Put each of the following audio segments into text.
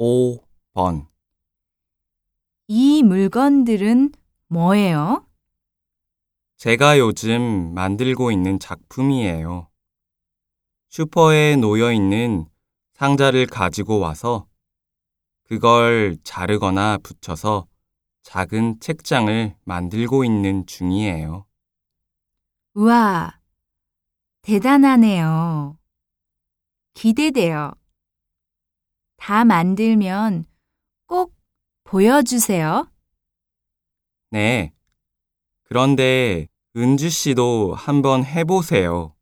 5번 이 물건들은 뭐예요? 제가 요즘 만들고 있는 작품이에요. 슈퍼에 놓여 있는 상자를 가지고 와서 그걸 자르거나 붙여서 작은 책장을 만들고 있는 중이에요. 우와, 대단하네요. 기대돼요. 다 만들면 꼭 보여주세요. 네. 그런데 은주 씨도 한번 해보세요.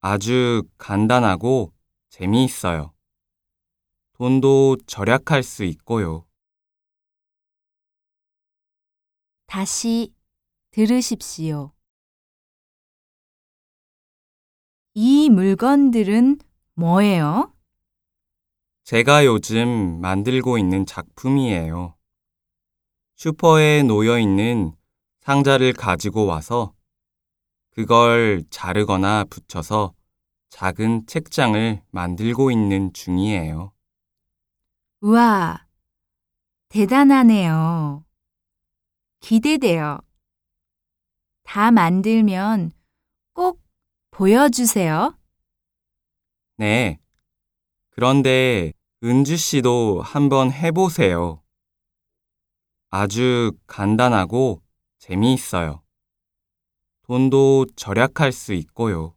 아주 간단하고 재미있어요. 돈도 절약할 수 있고요. 다시 들으십시오. 이 물건들은 뭐예요? 제가 요즘 만들고 있는 작품이에요. 슈퍼에 놓여 있는 상자를 가지고 와서 그걸 자르거나 붙여서 작은 책장을 만들고 있는 중이에요. 우와, 대단하네요. 기대돼요. 다 만들면 꼭 보여주세요. 네. 그런데 은주 씨도 한번 해보세요. 아주 간단하고 재미있어요. 돈도 절약할 수 있고요.